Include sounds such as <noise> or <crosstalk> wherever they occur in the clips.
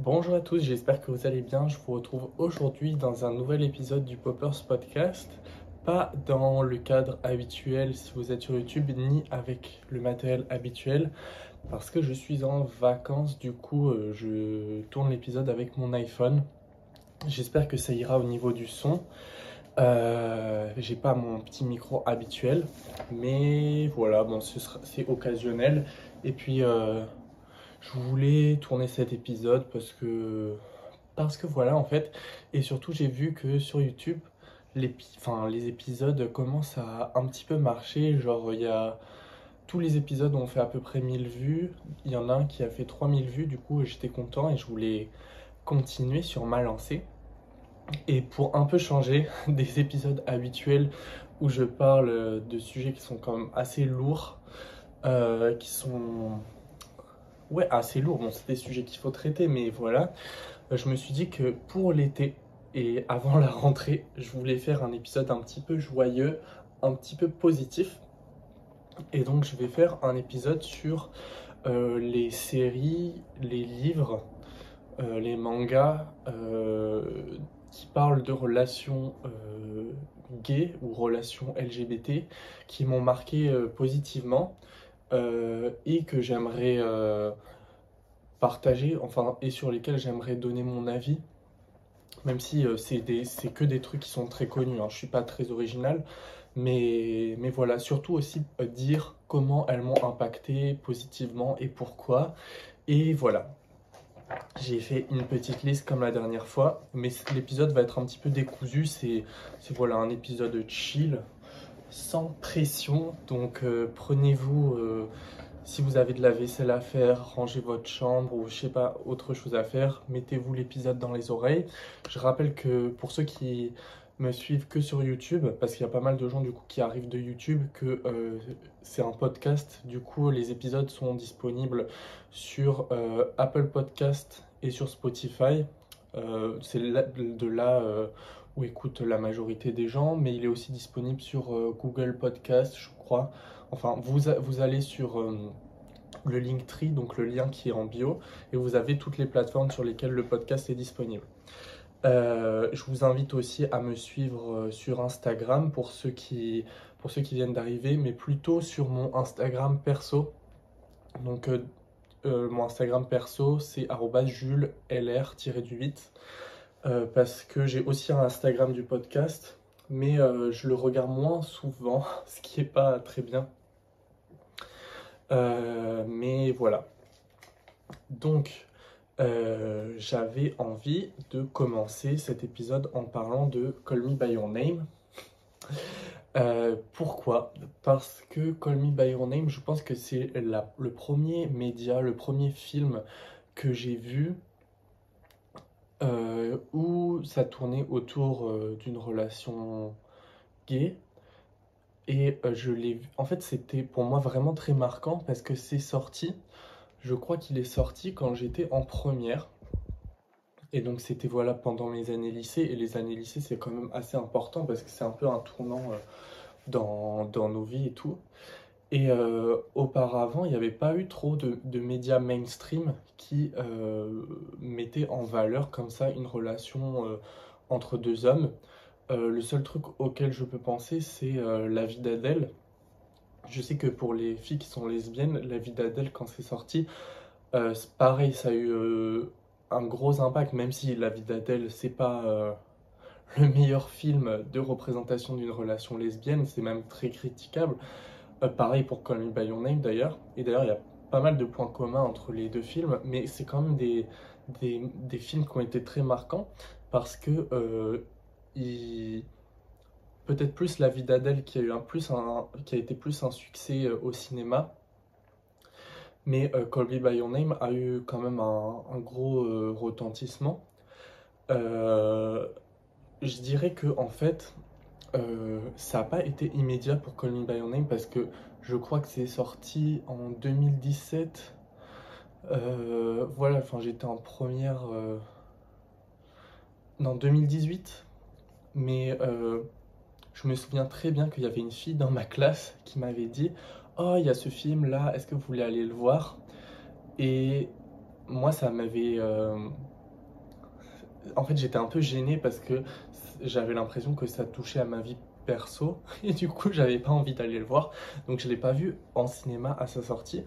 Bonjour à tous, j'espère que vous allez bien. Je vous retrouve aujourd'hui dans un nouvel épisode du Poppers Podcast. Pas dans le cadre habituel si vous êtes sur YouTube, ni avec le matériel habituel, parce que je suis en vacances. Du coup, euh, je tourne l'épisode avec mon iPhone. J'espère que ça ira au niveau du son. Euh, j'ai pas mon petit micro habituel, mais voilà, bon, c'est occasionnel. Et puis, euh, je voulais tourner cet épisode parce que, parce que voilà, en fait, et surtout, j'ai vu que sur YouTube, les, épisodes commencent à un petit peu marcher. Genre, il y a tous les épisodes ont fait à peu près 1000 vues. Il y en a un qui a fait 3000 vues, du coup, j'étais content et je voulais continuer sur ma lancée. Et pour un peu changer <laughs> des épisodes habituels où je parle de sujets qui sont quand même assez lourds, euh, qui sont ouais assez lourds, bon c'est des sujets qu'il faut traiter, mais voilà, euh, je me suis dit que pour l'été et avant la rentrée, je voulais faire un épisode un petit peu joyeux, un petit peu positif. Et donc je vais faire un épisode sur euh, les séries, les livres, les mangas qui parlent de relations euh, gays ou relations LGBT qui m'ont marqué euh, positivement euh, et que j'aimerais partager, enfin, et sur lesquels j'aimerais donner mon avis, même si c'est que des trucs qui sont très connus, hein. je suis pas très original, mais, mais voilà, surtout aussi dire comment elles m'ont impacté positivement et pourquoi. Et voilà, j'ai fait une petite liste comme la dernière fois, mais l'épisode va être un petit peu décousu. C'est voilà un épisode chill, sans pression. Donc euh, prenez-vous, euh, si vous avez de la vaisselle à faire, rangez votre chambre ou je sais pas, autre chose à faire, mettez-vous l'épisode dans les oreilles. Je rappelle que pour ceux qui me suivent que sur YouTube, parce qu'il y a pas mal de gens du coup qui arrivent de YouTube, que euh, c'est un podcast. Du coup, les épisodes sont disponibles sur Apple Podcast et sur Spotify. C'est de là où écoute la majorité des gens, mais il est aussi disponible sur Google Podcast, je crois. Enfin, vous, vous allez sur le Linktree, donc le lien qui est en bio, et vous avez toutes les plateformes sur lesquelles le podcast est disponible. Euh, je vous invite aussi à me suivre euh, sur Instagram pour ceux qui, pour ceux qui viennent d'arriver, mais plutôt sur mon Instagram perso. Donc euh, mon Instagram perso c'est juleslr-8 parce que j'ai aussi un Instagram du podcast, mais je le regarde moins souvent, <laughs> ce qui n'est pas très bien. mais voilà. Donc, euh, j'avais envie de commencer cet épisode en parlant de Call Me By Your Name. Euh, pourquoi? Parce que Call Me By Your Name, je pense que c'est le premier média, le premier film que j'ai vu euh, où ça tournait autour d'une relation gay. Et je l'ai. En fait, c'était pour moi vraiment très marquant parce que c'est sorti je crois qu'il est sorti quand j'étais en première. Et donc c'était voilà pendant mes années lycée. Et les années lycée c'est quand même assez important parce que c'est un peu un tournant euh, dans, nos vies et tout. Et euh, auparavant, il n'y avait pas eu trop de, médias mainstream qui euh, mettaient en valeur comme ça une relation entre deux hommes. le seul truc auquel je peux penser, c'est la vie d'Adèle, je sais que pour les filles qui sont lesbiennes, La vie d'Adèle, quand c'est sorti, euh, pareil, ça a eu euh, un gros impact, même si La vie d'Adèle, c'est pas euh, le meilleur film de représentation d'une relation lesbienne, c'est même très critiquable. Pareil pour Call Me By Your Name d'ailleurs. Et d'ailleurs, il y a pas mal de points communs entre les deux films, mais c'est quand même des, des, films qui ont été très marquants parce que ils peut-être plus La vie d'Adèle qui a un un, qui a été plus un succès euh, au cinéma. Mais euh, Colby by Your Name a eu quand même un, gros euh, retentissement. je dirais que en fait, ça n'a pas été immédiat pour Call Me By Your Name parce que je crois que c'est sorti en 2017. voilà, enfin j'étais en première. Non, 2018. Mais je me souviens très bien qu'il y avait une fille dans ma classe qui m'avait dit Oh, il y a ce film là, est-ce que vous voulez aller le voir? Et moi, ça m'avait. En fait, j'étais un peu gêné parce que j'avais l'impression que ça touchait à ma vie perso <laughs> et du coup, j'avais pas envie d'aller le voir. Donc, je l'ai pas vu en cinéma à sa sortie,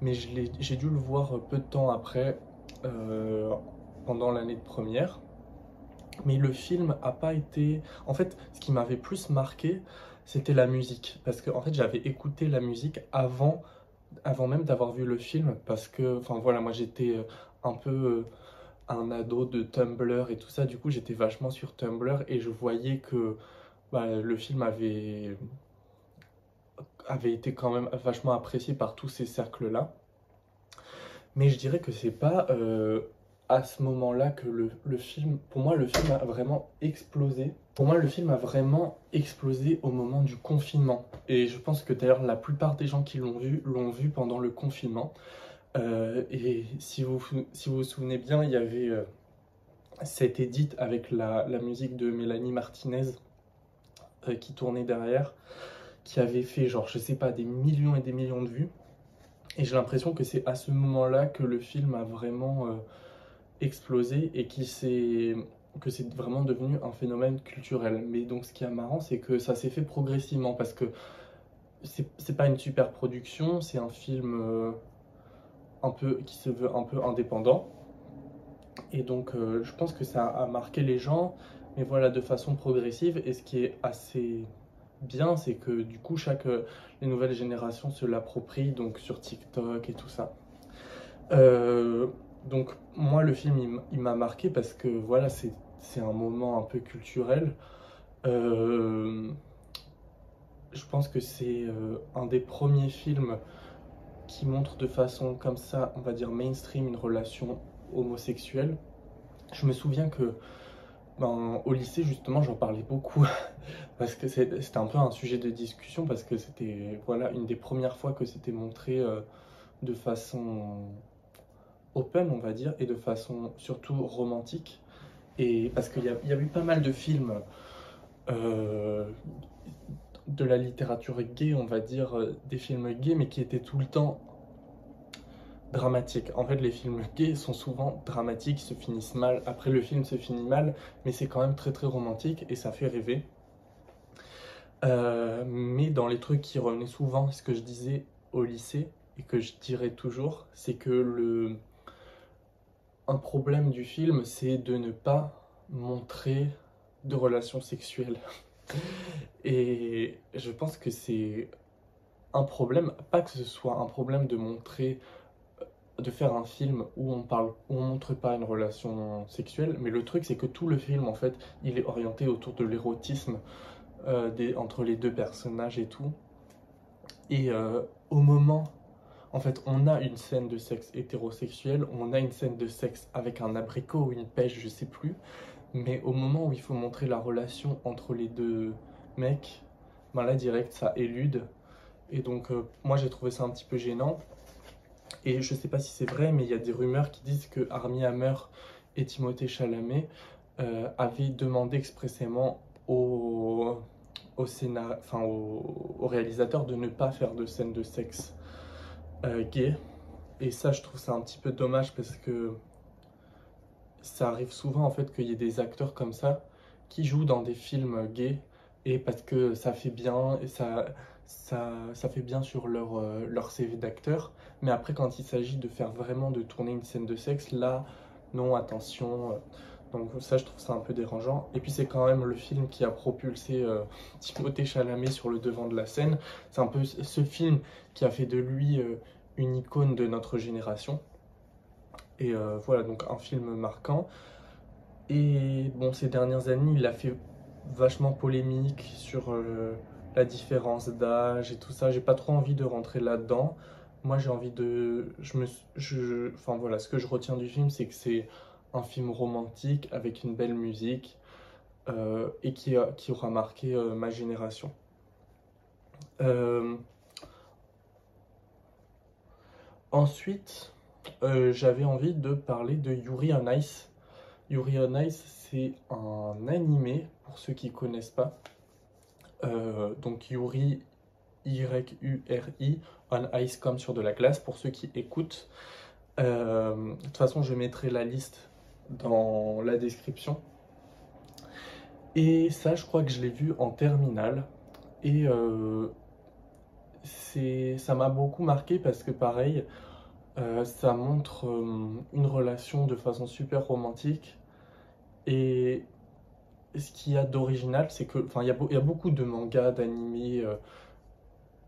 mais j'ai dû le voir peu de temps après, pendant l'année de première. Mais le film a pas été. En fait, ce qui m'avait plus marqué, c'était la musique. Parce que, en fait, j'avais écouté la musique avant, avant même d'avoir vu le film. Parce que, enfin voilà, moi j'étais euh, un peu euh, un ado de Tumblr et tout ça. Du coup, j'étais vachement sur Tumblr et je voyais que bah, le film avait, été quand même vachement apprécié par tous ces cercles-là. Mais je dirais que c'est pas. Euh, à ce moment-là que le, film, pour moi, le film a vraiment explosé. Pour moi, le film a vraiment explosé au moment du confinement. Et je pense que d'ailleurs, la plupart des gens qui l'ont vu, l'ont vu pendant le confinement. Euh, et si vous, si vous vous souvenez bien, il y avait euh, cette édite avec la, musique de Mélanie Martinez euh, qui tournait derrière, qui avait fait, genre, je sais pas, des millions et des millions de vues. Et j'ai l'impression que c'est à ce moment-là que le film a vraiment explosé et qui que c'est vraiment devenu un phénomène culturel. Mais donc ce qui est marrant, c'est que ça s'est fait progressivement parce que c'est pas une super production, c'est un film euh, un peu qui se veut un peu indépendant. Et donc euh, je pense que ça a marqué les gens, mais voilà de façon progressive. Et ce qui est assez bien, c'est que du coup chaque les nouvelles générations se l'approprient donc sur TikTok et tout ça. Euh, donc moi le film il, m'a marqué parce que voilà c'est un moment un peu culturel. Euh, je pense que c'est euh, un des premiers films qui montre de façon comme ça, on va dire mainstream, une relation homosexuelle. Je me souviens que ben, au lycée justement j'en parlais beaucoup <laughs> parce que c'était un peu un sujet de discussion parce que c'était voilà une des premières fois que c'était montré euh, de façon open, on va dire, et de façon surtout romantique. Et parce qu'il y, y, a eu pas mal de films euh, de la littérature gay, on va dire, euh, des films gays, mais qui étaient tout le temps dramatiques. En fait, les films gays sont souvent dramatiques, se finissent mal. Après, le film se finit mal, mais c'est quand même très très romantique et ça fait rêver. Euh, mais dans les trucs qui revenaient souvent, ce que je disais au lycée et que je dirais toujours, c'est que le, un problème du film, c'est de ne pas montrer de relations sexuelles. <laughs> Et je pense que c'est un problème, pas que ce soit un problème de montrer, de faire un film où on parle, où on montre pas une relation sexuelle, mais le truc c'est que tout le film en fait, il est orienté autour de l'érotisme euh, entre les deux personnages et tout. Et euh, au moment en fait, on a une scène de sexe hétérosexuel, on a une scène de sexe avec un abricot ou une pêche, je sais plus. Mais au moment où il faut montrer la relation entre les deux mecs, ben là, direct, ça élude. Et donc, euh, moi, j'ai trouvé ça un petit peu gênant. Et je sais pas si c'est vrai, mais il y a des rumeurs qui disent que Armie Hammer et Timothée Chalamet euh, avaient demandé expressément au, au, réalisateur de ne pas faire de scène de sexe euh, gay. Et ça, je trouve ça un petit peu dommage parce que ça arrive souvent en fait qu'il y ait des acteurs comme ça qui jouent dans des films gays et parce que ça fait bien ça, ça, ça fait bien sur leur, euh, leur CV d'acteur. Mais après, quand il s'agit de faire vraiment de tourner une scène de sexe, là, non, attention. Donc ça, je trouve ça un peu dérangeant. Et puis c'est quand même le film qui a propulsé euh, Timothée Chalamet sur le devant de la scène. C'est un peu ce film qui a fait de lui euh, une icône de notre génération. Et euh, voilà, donc un film marquant. Et bon, ces dernières années, il a fait vachement polémique sur la différence d'âge et tout ça. J'ai pas trop envie de rentrer là-dedans. Moi, j'ai envie de... Je me... Enfin voilà, ce que je retiens du film, c'est que c'est un film romantique avec une belle musique euh, et qui, aura marqué euh, ma génération. Euh, j'avais envie de parler de Yuri on Ice. Yuri on Ice, c'est un animé, pour ceux qui ne connaissent pas. donc Yuri, Y-U-R-I, on Ice comme sur de la glace, pour ceux qui écoutent. Euh, de toute façon, je mettrai la liste dans la description. Et ça, je crois que je l'ai vu en terminale. Et euh, ça m'a beaucoup marqué parce que pareil, euh, ça montre euh, une relation de façon super romantique. Et ce qu'il y a d'original, c'est que, enfin, il y, a beaucoup de mangas, d'animés,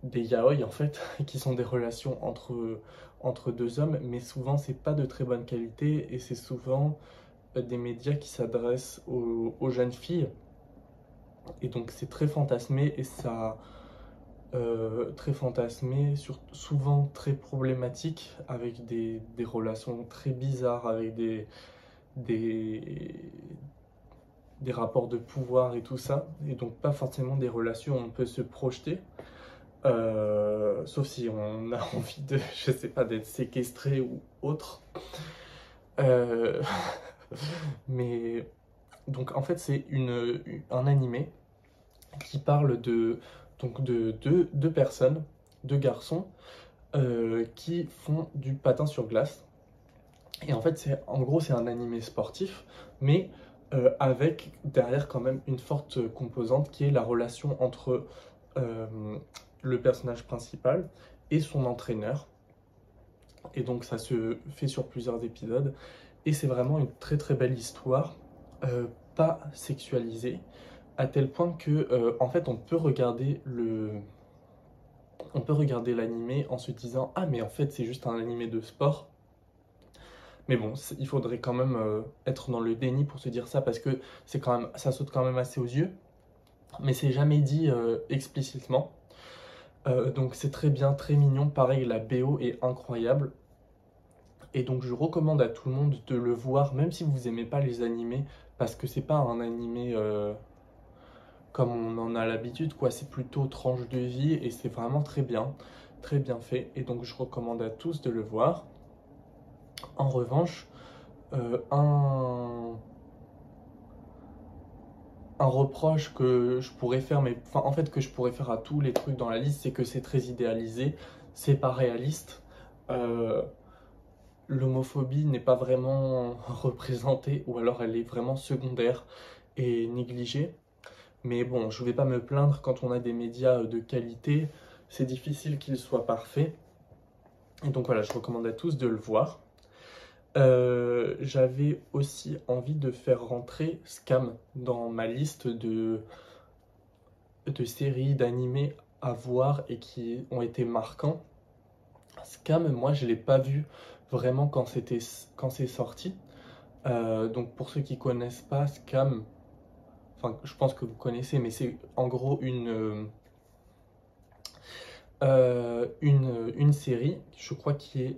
des yaoi en fait, <laughs> qui sont des relations entre, entre deux hommes, mais souvent c'est pas de très bonne qualité et c'est souvent des médias qui s'adressent aux, jeunes filles. Et donc c'est très fantasmé et ça... Euh, très fantasmé, sur, souvent très problématique, avec des, relations très bizarres, avec des, rapports de pouvoir et tout ça, et donc pas forcément des relations où on peut se projeter, euh, sauf si on a <laughs> envie de, je pas, d'être séquestré ou autre. Euh, <laughs> mais donc en fait c'est un animé qui parle de donc de deux, personnes, deux garçons euh, qui font du patin sur glace. Et en fait c'est en gros c'est un animé sportif, mais euh, avec derrière quand même une forte composante qui est la relation entre euh, le personnage principal et son entraîneur. Et donc ça se fait sur plusieurs épisodes. Et c'est vraiment une très très belle histoire, pas sexualisée, à tel point que euh, en fait on peut regarder le on peut regarder en se disant ah mais en fait c'est juste un animé de sport. Mais bon il faudrait quand même euh, être dans le déni pour se dire ça parce que c'est quand même ça saute quand même assez aux yeux. Mais c'est jamais dit explicitement. Donc c'est très bien très mignon. Pareil la BO est incroyable. Et donc je recommande à tout le monde de le voir, même si vous aimez pas les animés, parce que c'est pas un animé euh, comme on en a l'habitude, quoi. C'est plutôt tranche de vie et c'est vraiment très bien, très bien fait. Et donc je recommande à tous de le voir. En revanche, euh, un reproche que je pourrais faire, mais en fait que je pourrais faire à tous les trucs dans la liste, c'est que c'est très idéalisé, c'est pas réaliste. Euh, l'homophobie n'est pas vraiment <laughs> représentée ou alors elle est vraiment secondaire et négligée. Mais bon, je ne vais pas me plaindre quand on a des médias de qualité, c'est difficile qu'ils soient parfaits. Et donc voilà, je recommande à tous de le voir. Euh, j'avais aussi envie de faire rentrer Scam dans ma liste de, de séries, d'animés à voir et qui ont été marquants. Scam, moi je ne l'ai pas vu vraiment quand c'est sorti. Euh, donc pour ceux qui connaissent pas Scam, je pense que vous connaissez, mais c'est en gros une euh, une, une, série, je crois qui est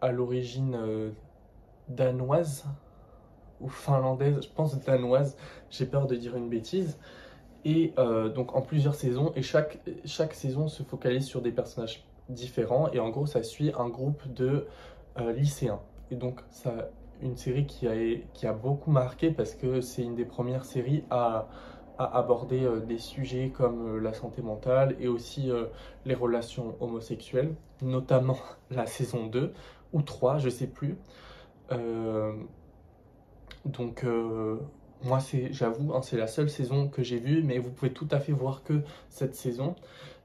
à l'origine euh, danoise ou finlandaise, je pense danoise, j'ai peur de dire une bêtise. Et donc en plusieurs saisons, et chaque, chaque saison se focalise sur des personnages différents, et en gros ça suit un groupe de euh, lycéen. Et donc, ça, une série qui a, qui a beaucoup marqué parce que c'est une des premières séries à, aborder euh, des sujets comme euh, la santé mentale et aussi les relations homosexuelles, notamment <laughs> la saison 2 ou 3, je sais plus. donc, moi, c'est, j'avoue, hein, c'est la seule saison que j'ai vue, mais vous pouvez tout à fait voir que cette saison.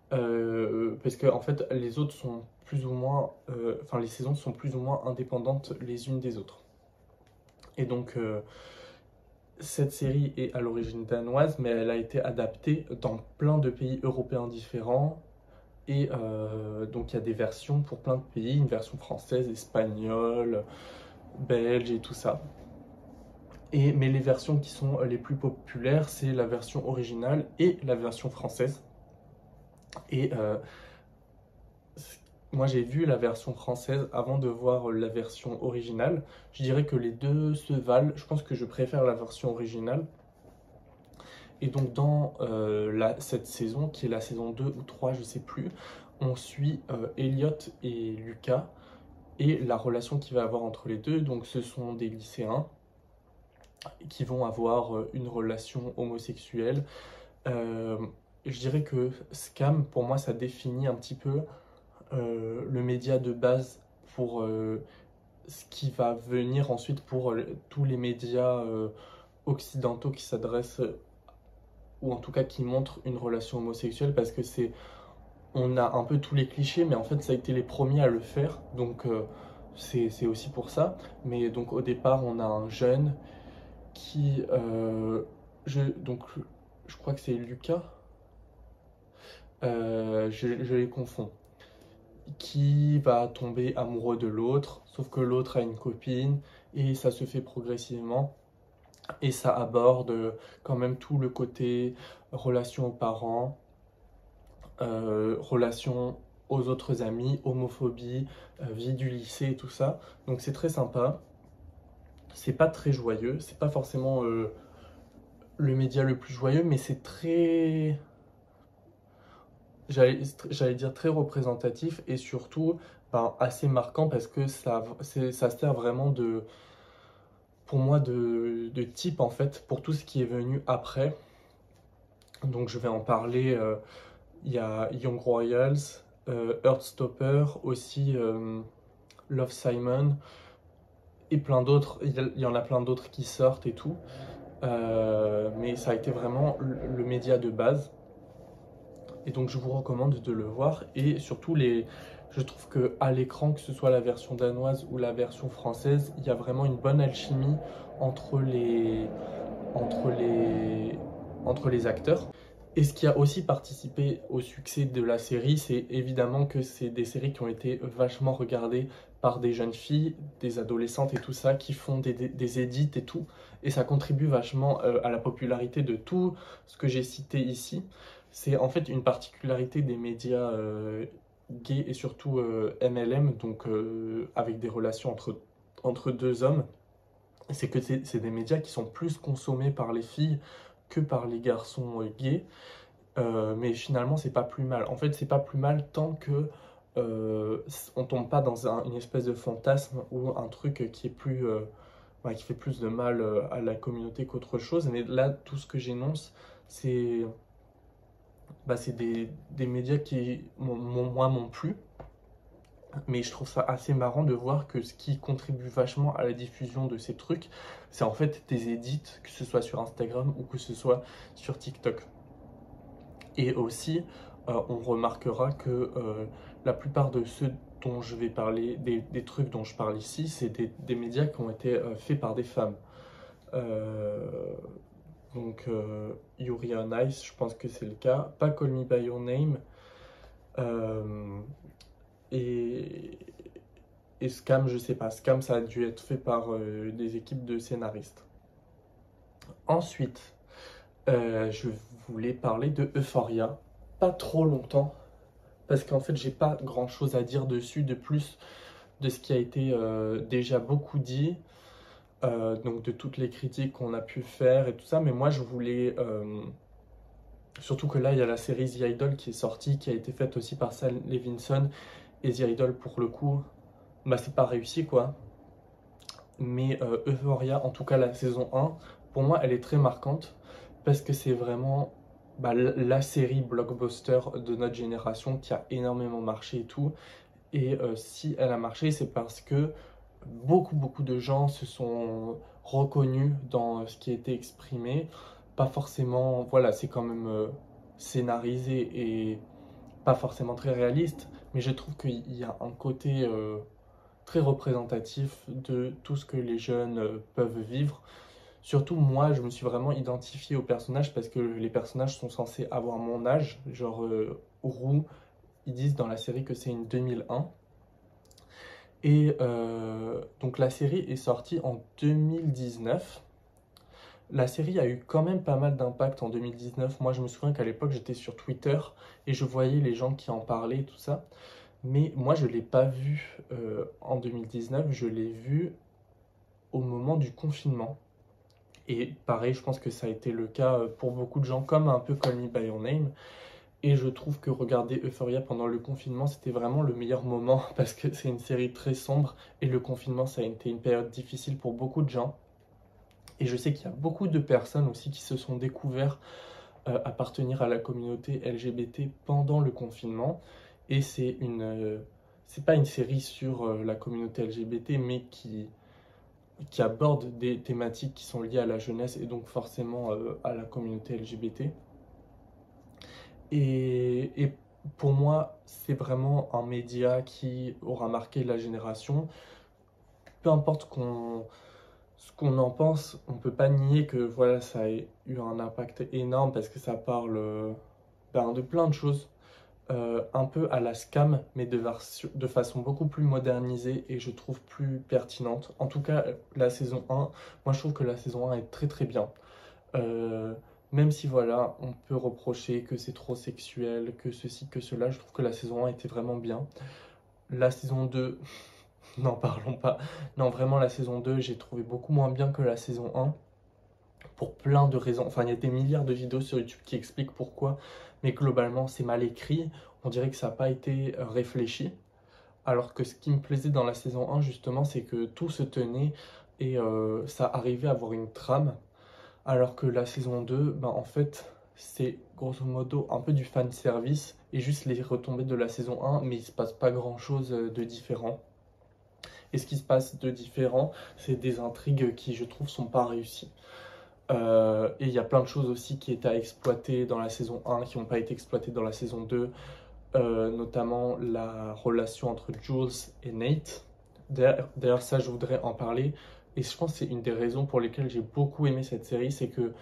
parce que en fait les autres sont plus ou moins, euh, enfin les saisons sont plus ou moins indépendantes les unes des autres. Et donc euh, cette série est à l'origine danoise, mais elle a été adaptée dans plein de pays européens différents. Et euh, donc il y a des versions pour plein de pays, une version française, espagnole, belge et tout ça. Et, mais les versions qui sont les plus populaires, c'est la version originale et la version française. Et moi, j'ai vu la version française avant de voir la version originale. Je dirais que les deux se valent. Je pense que je préfère la version originale. Et donc, dans euh, cette saison, qui est la saison 2 ou 3, je sais plus, on suit euh, Elliot et Lucas et la relation qu'il va avoir entre les deux. Donc, ce sont des lycéens qui vont avoir euh, une relation homosexuelle. je dirais que Scam, pour moi, ça définit un petit peu euh, le média de base pour euh, ce qui va venir ensuite pour tous les médias occidentaux qui s'adressent ou en tout cas qui montrent une relation homosexuelle parce que c'est on a un peu tous les clichés mais en fait ça a été les premiers à le faire. Donc c'est aussi pour ça. Mais donc au départ on a un jeune qui je donc je crois que c'est Lucas. Je les confonds qui va tomber amoureux de l'autre, sauf que l'autre a une copine, et ça se fait progressivement. Et ça aborde quand même tout le côté relation aux parents, euh, relation aux autres amis, homophobie, euh, vie du lycée et tout ça. Donc c'est très sympa. C'est pas très joyeux, c'est pas forcément euh, le média le plus joyeux, mais c'est très j'allais dire très représentatif et surtout ben, assez marquant parce que ça, ça sert vraiment de, pour moi, de, de, type en fait pour tout ce qui est venu après. Donc je vais en parler. Euh, il y a Young Royals, euh, Earthstopper, aussi euh, Love Simon et plein d'autres. Il y, en a plein d'autres qui sortent et tout. mais ça a été vraiment le média de base. Et donc je vous recommande de le voir. Et surtout, les... je trouve que à l'écran, que ce soit la version danoise ou la version française, il y a vraiment une bonne alchimie entre les, entre les, entre les acteurs. Et ce qui a aussi participé au succès de la série, c'est évidemment que c'est des séries qui ont été vachement regardées par des jeunes filles, des adolescentes et tout ça, qui font des, des, édits et tout. Et ça contribue vachement euh, à la popularité de tout ce que j'ai cité ici. C'est en fait une particularité des médias euh, gays et surtout MLM, euh, donc euh, avec des relations entre, entre deux hommes. C'est que c'est des médias qui sont plus consommés par les filles que par les garçons gays. mais finalement, c'est pas plus mal. En fait, c'est pas plus mal tant que on tombe pas dans une espèce de fantasme ou un truc qui est plus qui fait plus de mal à la communauté qu'autre chose. Mais là, tout ce que j'énonce, c'est bah, c'est des, médias qui, moi, m'ont plu. Mais je trouve ça assez marrant de voir que ce qui contribue vachement à la diffusion de ces trucs, c'est en fait des édits, que ce soit sur Instagram ou que ce soit sur TikTok. Et aussi, euh, on remarquera que euh, la plupart de ceux dont je vais parler, des, trucs dont je parle ici, c'est des, des, médias qui ont été euh, faits par des femmes. Donc, euh, Yuri on Ice, je pense que c'est le cas. Pas Call Me By Your Name. Euh, et, Scam, je sais pas. Scam, ça a dû être fait par euh, des équipes de scénaristes. Ensuite, je voulais parler de Euphoria. Pas trop longtemps. Parce qu'en fait, j'ai pas grand chose à dire dessus de plus de ce qui a été déjà beaucoup dit. Euh, donc de toutes les critiques qu'on a pu faire et tout ça, mais moi je voulais, euh, surtout que là il y a la série The Idol qui est sortie, qui a été faite aussi par Sal Levinson, et The Idol pour le coup, bah c'est pas réussi quoi, mais euh, Euphoria, en tout cas la saison 1, pour moi elle est très marquante, parce que c'est vraiment bah, la série blockbuster de notre génération qui a énormément marché et tout, et si elle a marché c'est parce que beaucoup, beaucoup de gens se sont reconnus dans ce qui a été exprimé. Pas forcément, voilà, c'est quand même euh, scénarisé et pas forcément très réaliste, mais je trouve qu'il y a un côté euh, très représentatif de tout ce que les jeunes euh, peuvent vivre. Surtout moi, je me suis vraiment identifié aux personnages parce que les personnages sont censés avoir mon âge, genre Roux, ils disent dans la série que c'est une 2001. Et euh, donc la série est sortie en 2019. La série a eu quand même pas mal d'impact en 2019. Moi, je me souviens qu'à l'époque, j'étais sur Twitter et je voyais les gens qui en parlaient, tout ça. Mais moi, je ne l'ai pas vu euh, en 2019. Je l'ai vu au moment du confinement. Et pareil, je pense que ça a été le cas euh, pour beaucoup de gens, comme un peu Call Me By Your Name. Et je trouve que regarder Euphoria pendant le confinement, c'était vraiment le meilleur moment <laughs> parce que c'est une série très sombre et le confinement, ça a été une période difficile pour beaucoup de gens. Et je sais qu'il y a beaucoup de personnes aussi qui se sont découverts euh, appartenir à la communauté LGBT pendant le confinement. Et c'est une, euh, c'est pas une série sur euh, la communauté LGBT, mais qui, qui aborde des thématiques qui sont liées à la jeunesse et donc forcément euh, à la communauté LGBT. Et, pour moi, c'est vraiment un média qui aura marqué la génération. Peu importe ce qu'on en pense, on peut pas nier que voilà, ça a eu un impact énorme parce que ça parle ben, de plein de choses euh, un peu à la scam, mais de, de, façon beaucoup plus modernisée et je trouve plus pertinente. En tout cas, la saison 1, moi je trouve que la saison 1 est très très bien. Euh, même si voilà, on peut reprocher que c'est trop sexuel, que ceci, que cela, je trouve que la saison 1 était vraiment bien. La saison 2, <laughs> n'en parlons pas. Non, vraiment, la saison 2, j'ai trouvé beaucoup moins bien que la saison 1 pour plein de raisons. Enfin, il y a des milliards de vidéos sur YouTube qui expliquent pourquoi, mais globalement, c'est mal écrit. On dirait que ça n'a pas été euh, réfléchi. Alors que ce qui me plaisait dans la saison 1, justement, c'est que tout se tenait et euh, ça arrivait à avoir une trame. Alors que la saison 2, ben, en fait, c'est grosso modo un peu du fan service et juste les retombées de la saison 1, mais il se passe pas grand chose euh, de différent. Et ce qui se passe de différent, c'est des intrigues qui, je trouve, sont pas réussies. Euh, et il y a plein de choses aussi qui étaient à exploiter dans la saison 1 qui n'ont pas été exploitées dans la saison 2, euh, notamment la relation entre Jules et Nate. D'ailleurs, ça, je voudrais en parler. Et je pense que c'est une des raisons pour lesquelles j'ai beaucoup aimé cette série, c'est que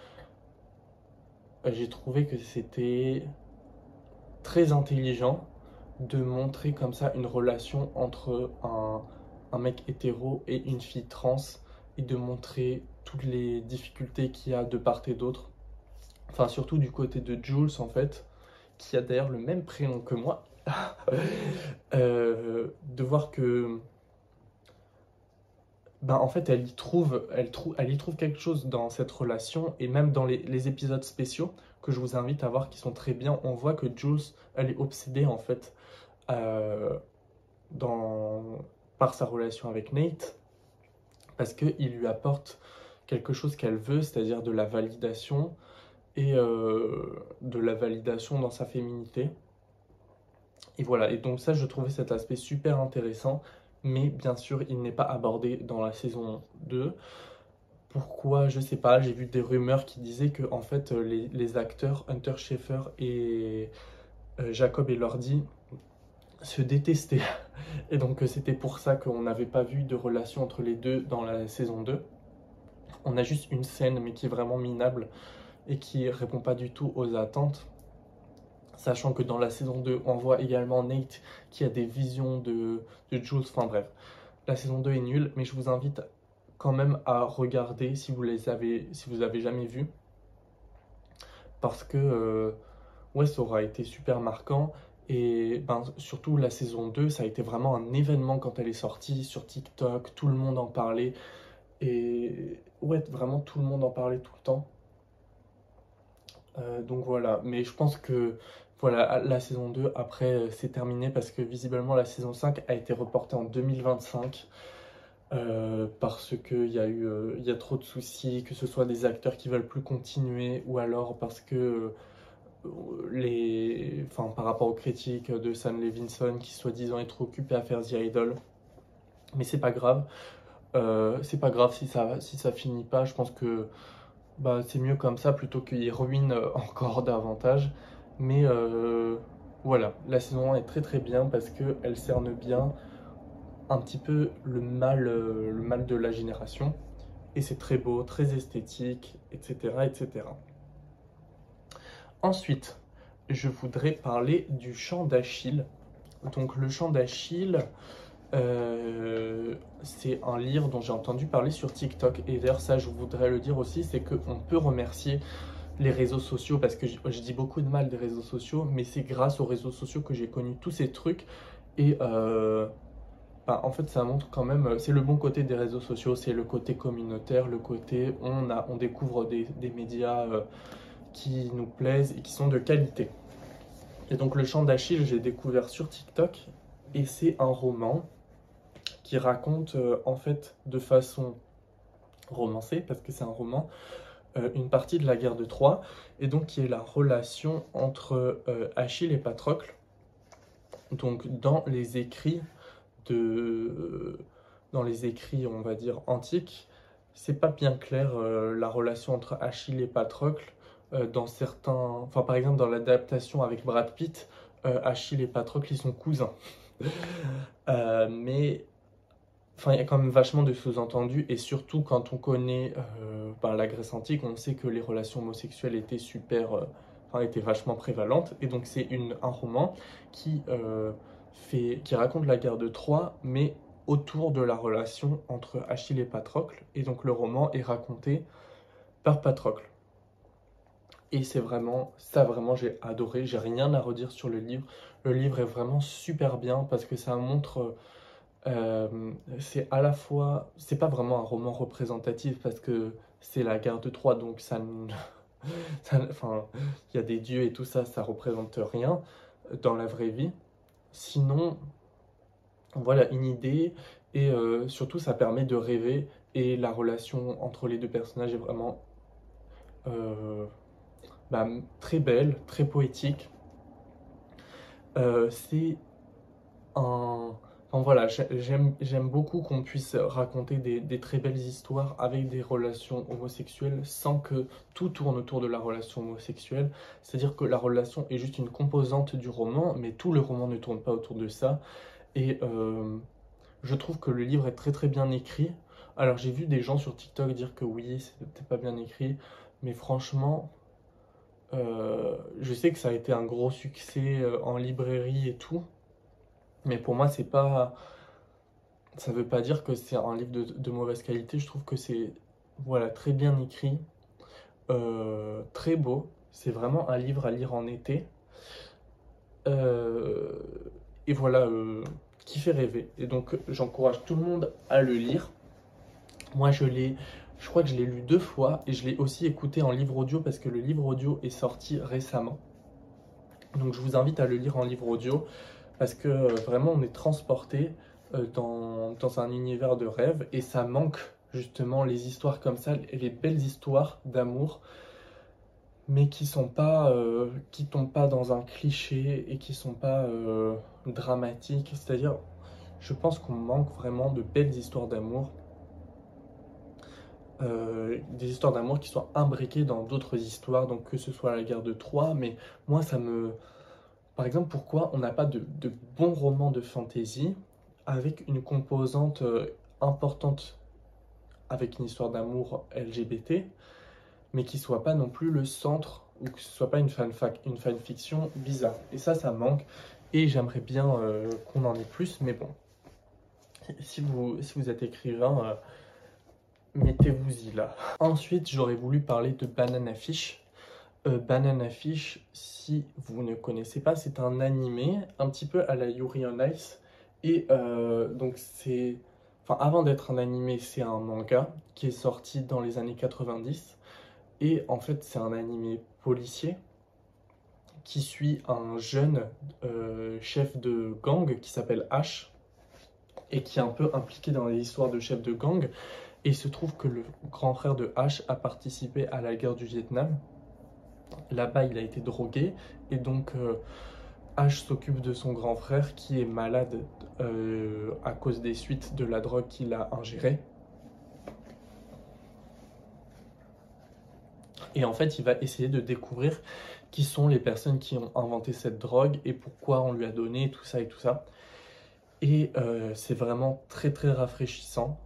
euh, j'ai trouvé que c'était très intelligent de montrer comme ça une relation entre un, mec hétéro et une fille trans et de montrer toutes les difficultés qu'il y a de part et d'autre. Enfin, surtout du côté de Jules, en fait, qui a d'ailleurs le même prénom que moi. <laughs> euh, de voir que. Ben, en fait, elle y, trouve, elle, elle y trouve quelque chose dans cette relation, et même dans les, les, épisodes spéciaux que je vous invite à voir qui sont très bien, on voit que Jules, elle est obsédée en fait euh, dans, par sa relation avec Nate, parce qu'il lui apporte quelque chose qu'elle veut, c'est-à-dire de la validation et euh, de la validation dans sa féminité. Et voilà, et donc ça, je trouvais cet aspect super intéressant, mais bien sûr, il n'est pas abordé dans la saison 2. Pourquoi Je sais pas, j'ai vu des rumeurs qui disaient que en fait, les, les acteurs Hunter Schaeffer et euh, Jacob Elordi se détestaient. <laughs> Et donc c'était pour ça qu'on n'avait pas vu de relation entre les deux dans la saison 2 on a juste une scène, mais qui est vraiment minable et qui répond pas du tout aux attentes. Sachant que dans la saison 2, on voit également Nate qui a des visions de, Jules. Enfin bref, la saison 2 est nulle, mais je vous invite quand même à regarder si vous les avez, si vous avez jamais vu. Parce que euh, ouais, ça aura été super marquant. Et ben, surtout la saison 2, ça a été vraiment un événement quand elle est sortie sur TikTok, tout le monde en parlait. Et ouais, vraiment tout le monde en parlait tout le temps. Euh, donc voilà, mais je pense que voilà, la saison 2 après euh, c'est terminé parce que visiblement la saison 5 a été reportée en 2025 euh, parce qu'il y, a eu, il y a trop de soucis, que ce soit des acteurs qui veulent plus continuer ou alors parce que les, enfin, par rapport aux critiques de Sam Levinson qui soi-disant est trop occupé à faire The Idol. Mais c'est pas grave. Euh, c'est pas grave si ça, si finit pas. Je pense que bah, c'est mieux comme ça plutôt qu'il ruine euh, encore davantage. Mais euh, voilà, la saison 1 est très très bien parce qu'elle cerne bien un petit peu le mal, le mal de la génération. Et c'est très beau, très esthétique, etc., etc. Ensuite, je voudrais parler du chant d'Achille. Donc le chant d'Achille, euh, c'est un livre dont j'ai entendu parler sur TikTok. Et d'ailleurs, ça, je voudrais le dire aussi, c'est qu'on peut remercier les réseaux sociaux parce que je, dis beaucoup de mal des réseaux sociaux, mais c'est grâce aux réseaux sociaux que j'ai connu tous ces trucs. Et euh, bah, en fait, ça montre quand même, c'est le bon côté des réseaux sociaux, c'est le côté communautaire, le côté on, a, on découvre des, médias euh, qui nous plaisent et qui sont de qualité. Et donc, le chant d'Achille, j'ai découvert sur TikTok et c'est un roman qui raconte euh, en fait de façon romancée, parce que c'est un roman, euh, une partie de la guerre de Troie, et donc qui est la relation entre euh, Achille et Patrocle. Donc dans les écrits de, dans les écrits, on va dire, antiques, c'est pas bien clair la relation entre Achille et Patrocle. dans certains, enfin par exemple dans l'adaptation avec Brad Pitt, Achille et Patrocle ils sont cousins. <laughs> mais Enfin, il y a quand même vachement de sous-entendus, et surtout quand on connaît euh, la Grèce antique, on sait que les relations homosexuelles étaient super, euh, enfin, étaient vachement prévalentes. Et donc c'est un roman qui, euh, fait, qui raconte la guerre de Troie, mais autour de la relation entre Achille et Patrocle. Et donc le roman est raconté par Patrocle. Et c'est vraiment, ça vraiment j'ai adoré, j'ai rien à redire sur le livre. Le livre est vraiment super bien parce que ça montre euh, c'est à la fois, c'est pas vraiment un roman représentatif parce que c'est la guerre de Troie, donc ça, <laughs> enfin, il y a des dieux et tout ça, ça représente rien dans la vraie vie. Sinon, voilà une idée et euh, surtout ça permet de rêver et la relation entre les deux personnages est vraiment euh, bah, très belle, très poétique. c'est un voilà, j'aime beaucoup qu'on puisse raconter des, très belles histoires avec des relations homosexuelles sans que tout tourne autour de la relation homosexuelle. C'est-à-dire que la relation est juste une composante du roman, mais tout le roman ne tourne pas autour de ça. Et euh, je trouve que le livre est très très bien écrit. Alors j'ai vu des gens sur TikTok dire que oui, c'était pas bien écrit, mais franchement, euh, je sais que ça a été un gros succès euh, en librairie et tout. Mais pour moi, c'est pas. Ça veut pas dire que c'est un livre de, mauvaise qualité. Je trouve que c'est voilà, très bien écrit, euh, très beau. C'est vraiment un livre à lire en été. Euh, et voilà, euh, qui fait rêver. Et donc, j'encourage tout le monde à le lire. Moi, je l'ai. Je crois que je l'ai lu deux fois et je l'ai aussi écouté en livre audio parce que le livre audio est sorti récemment. Donc je vous invite à le lire en livre audio parce que euh, vraiment on est transporté euh, dans, un univers de rêve et ça manque justement les histoires comme ça, les belles histoires d'amour, mais qui sont pas, euh, qui tombent pas dans un cliché et qui sont pas dramatiques. C'est-à-dire, je pense qu'on manque vraiment de belles histoires d'amour. des histoires d'amour qui sont imbriquées dans d'autres histoires, donc que ce soit la guerre de Troie, mais moi ça me, par exemple, pourquoi on n'a pas de, bons romans de fantasy avec une composante euh, importante avec une histoire d'amour LGBT, mais qui soit pas non plus le centre ou que ce soit pas une, une fanfiction bizarre. Et ça, ça manque. Et j'aimerais bien euh, qu'on en ait plus, mais bon. Si vous, si vous êtes écrivain, euh, mettez-vous-y là. Ensuite, j'aurais voulu parler de Banana Fish. Euh, Banana Fish, si vous ne connaissez pas, c'est un animé un petit peu à la Yuri on Ice. Et euh, donc c'est... Enfin, avant d'être un animé, c'est un manga qui est sorti dans les années 90. Et en fait, c'est un animé policier qui suit un jeune euh, chef de gang qui s'appelle Ash et qui est un peu impliqué dans les histoires de chef de gang. Et il se trouve que le grand frère de Ash a participé à la guerre du Vietnam Là-bas, il a été drogué et donc euh, H s'occupe de son grand frère qui est malade euh, à cause des suites de la drogue qu'il a ingérée. Et en fait, il va essayer de découvrir qui sont les personnes qui ont inventé cette drogue et pourquoi on lui a donné tout ça et tout ça. Et euh, c'est vraiment très très rafraîchissant.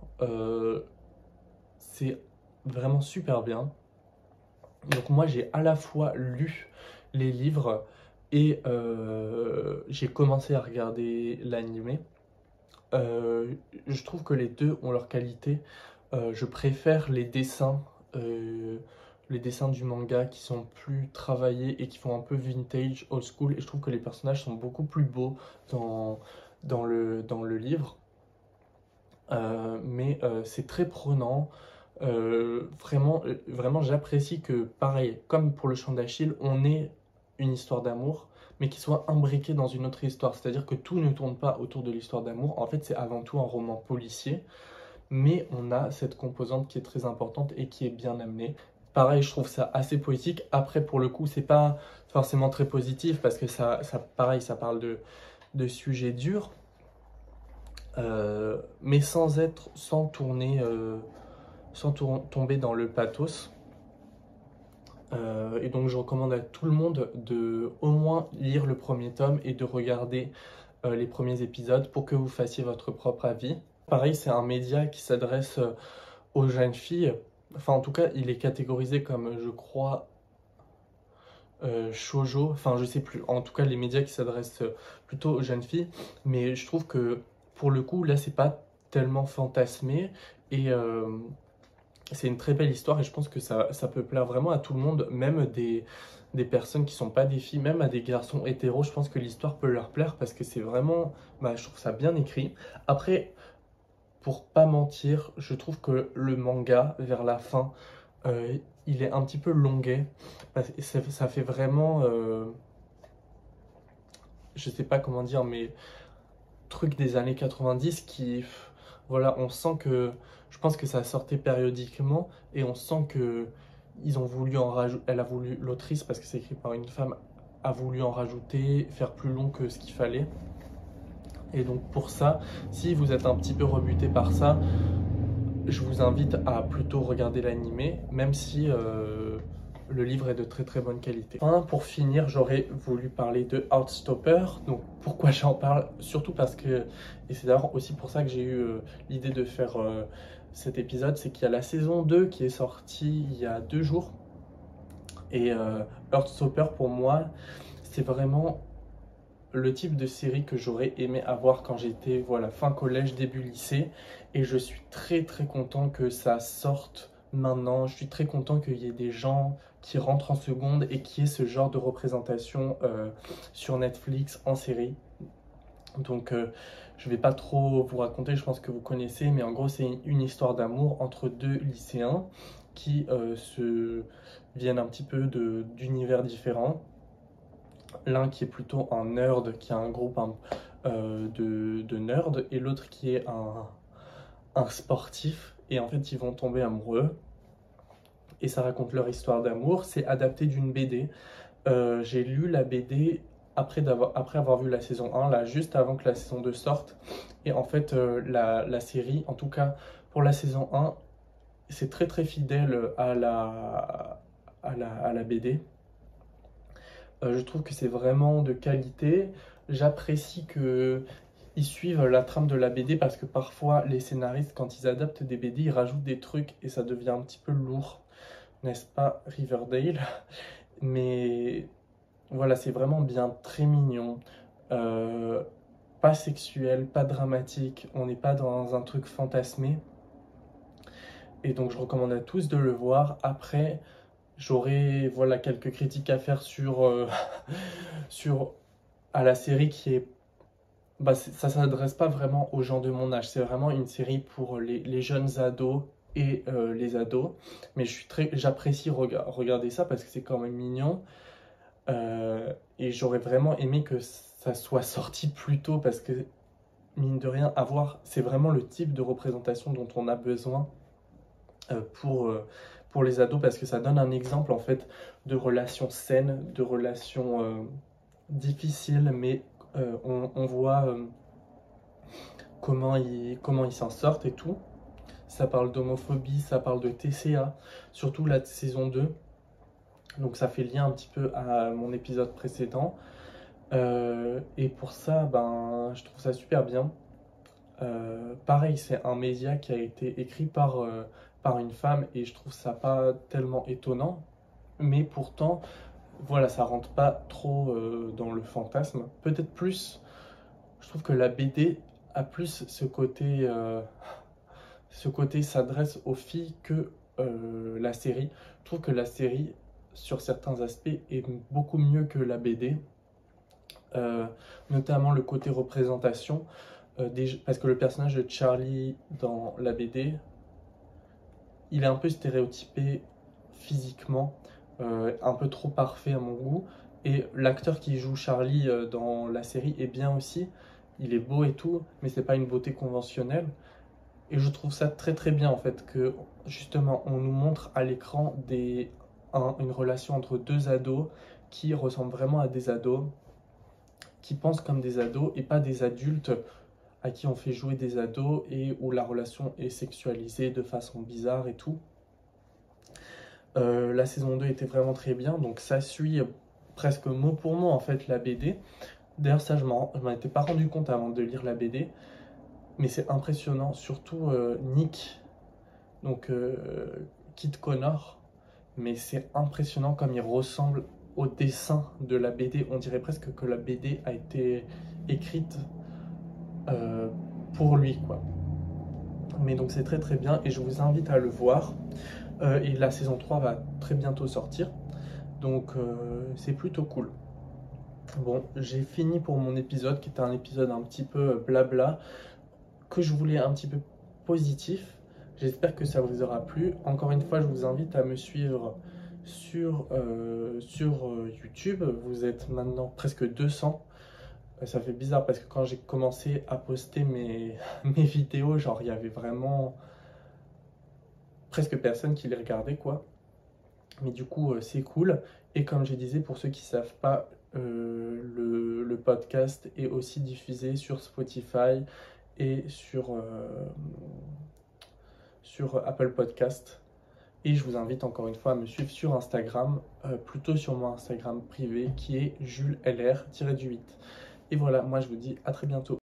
c'est vraiment super bien. Donc moi j'ai à la fois lu les livres et euh, j'ai commencé à regarder l'animé. Euh, je trouve que les deux ont leur qualité. Euh, je préfère les dessins, les dessins du manga qui sont plus travaillés et qui font un peu vintage, old school. Et je trouve que les personnages sont beaucoup plus beaux dans, dans, le, dans le livre. mais c'est très prenant. Euh, vraiment, euh, vraiment j'apprécie que, pareil, comme pour le chant d'Achille, on ait une histoire d'amour, mais qui soit imbriquée dans une autre histoire. C'est-à-dire que tout ne tourne pas autour de l'histoire d'amour. En fait, c'est avant tout un roman policier, mais on a cette composante qui est très importante et qui est bien amenée. Pareil, je trouve ça assez poétique. Après, pour le coup, c'est pas forcément très positif parce que ça, pareil, ça parle de, sujets durs. euh, mais sans être, sans tourner, sans tomber dans le pathos. et donc je recommande à tout le monde de au moins lire le premier tome et de regarder les premiers épisodes pour que vous fassiez votre propre avis. Pareil, c'est un média qui s'adresse aux jeunes filles. Enfin, en tout cas, il est catégorisé comme, je crois, euh, shoujo, enfin je sais plus, en tout cas les médias qui s'adressent plutôt aux jeunes filles, mais je trouve que pour le coup là c'est pas tellement fantasmé et euh, c'est une très belle histoire et je pense que ça, peut plaire vraiment à tout le monde, même des, des personnes qui sont pas des filles, même à des garçons hétéros, je pense que l'histoire peut leur plaire parce que c'est vraiment, bah, je trouve ça bien écrit. Après, pour pas mentir, je trouve que le manga vers la fin, euh, il est un petit peu longuet. Ça, fait vraiment, euh, je sais pas comment dire, mais truc des années 90 qui, voilà, on sent que, je pense que ça sortait périodiquement et on sent que ils ont voulu en elle a voulu, l'autrice, parce que c'est écrit par une femme, a voulu en rajouter, faire plus long que ce qu'il fallait. Et donc pour ça, si vous êtes un petit peu rebuté par ça, je vous invite à plutôt regarder l'animé, même si euh, le livre est de très très bonne qualité. Enfin, pour finir, j'aurais voulu parler de Heartstopper. Donc pourquoi j'en parle? Surtout parce que, et c'est d'ailleurs aussi pour ça que j'ai eu euh, l'idée de faire euh, cet épisode, c'est qu'il y a la saison 2 qui est sortie il y a deux jours. Et Heartstopper pour moi, c'est vraiment le type de série que j'aurais aimé avoir quand j'étais voilà fin collège début lycée. Et je suis très très content que ça sorte maintenant. Je suis très content qu'il y ait des gens qui rentrent en seconde et qui aient ce genre de représentation euh, sur Netflix en série donc euh, je vais pas trop vous raconter je pense que vous connaissez mais en gros c'est une histoire d'amour entre deux lycéens qui euh, viennent un petit peu d'univers différents l'un qui est plutôt un nerd, qui a un groupe euh, de, de nerds, et l'autre qui est un, sportif. Et en fait, ils vont tomber amoureux. Et ça raconte leur histoire d'amour. C'est adapté d'une BD. J'ai lu la BD après, avoir, après avoir vu la saison 1, là, juste avant que la saison 2 sorte. Et en fait, euh, la, la, série, en tout cas pour la saison 1, c'est très très fidèle à la, à la, à la BD. Euh, je trouve que c'est vraiment de qualité. J'apprécie que ils suivent la trame de la BD parce que parfois les scénaristes quand ils adaptent des BD ils rajoutent des trucs et ça devient un petit peu lourd n'est-ce pas Riverdale? <laughs> Mais voilà c'est vraiment bien très mignon euh, pas sexuel pas dramatique on n'est pas dans un truc fantasmé et donc je recommande à tous de le voir après J'aurais voilà, quelques critiques à faire sur, euh, <laughs> sur à la série qui est... Bah, ça ne s'adresse pas vraiment aux gens de mon âge. C'est vraiment une série pour les, jeunes ados et euh, les ados. Mais j'apprécie regarder ça parce que c'est quand même mignon. Euh, et j'aurais vraiment aimé que ça soit sorti plus tôt parce que, mine de rien, avoir, c'est vraiment le type de représentation dont on a besoin pour pour les ados parce que ça donne un exemple en fait de relations saines, de relations euh, difficiles, mais euh, on, voit euh, comment ils comment ils s'en sortent et tout. Ça parle d'homophobie, ça parle de TCA, surtout la saison 2. Donc ça fait lien un petit peu à mon épisode précédent. et pour ça, ben, je trouve ça super bien. pareil, c'est un média qui a été écrit par par une femme et je trouve ça pas tellement étonnant. Mais pourtant, voilà, ça rentre pas trop euh, dans le fantasme. Peut-être plus, je trouve que la BD a plus ce côté, euh, ce côté s'adresse aux filles que euh, la série. Je trouve que la série, sur certains aspects, est beaucoup mieux que la BD. notamment le côté représentation, parce que le personnage de Charlie dans la BD, il est un peu stéréotypé physiquement, euh, un peu trop parfait à mon goût. Et l'acteur qui joue Charlie euh, dans la série est bien aussi. Il est beau et tout, mais c'est pas une beauté conventionnelle. Et je trouve ça très très bien en fait que justement on nous montre à l'écran des une relation entre deux ados qui ressemblent vraiment à des ados, qui pensent comme des ados et pas des adultes à qui on fait jouer des ados et où la relation est sexualisée de façon bizarre et tout. Euh, la saison 2 était vraiment très bien, donc ça suit presque mot pour mot en fait la BD. D'ailleurs ça je m'en étais pas rendu compte avant de lire la BD, mais c'est impressionnant, surtout euh, Nick, donc euh, Kit Connor, mais c'est impressionnant comme il ressemble au dessin de la BD. On dirait presque que la BD a été écrite euh, pour lui quoi. Mais donc c'est très très bien et je vous invite à le voir. Euh, et la saison 3 va très bientôt sortir. Donc euh, c'est plutôt cool. Bon, j'ai fini pour mon épisode qui était un épisode un petit peu blabla, que je voulais un petit peu positif. J'espère que ça vous aura plu. Encore une fois, je vous invite à me suivre sur, euh, sur YouTube. Vous êtes maintenant presque 200. Ça fait bizarre parce que quand j'ai commencé à poster mes, <laughs> mes vidéos, genre il y avait vraiment presque personne qui les regardait quoi. Mais du coup, euh, c'est cool. Et comme je disais, pour ceux qui ne savent pas, euh, le, le, podcast est aussi diffusé sur Spotify et sur, euh, sur Apple Podcast. Et je vous invite encore une fois à me suivre sur Instagram, plutôt sur mon Instagram privé qui est Jules LR-8. Et voilà, moi je vous dis à très bientôt.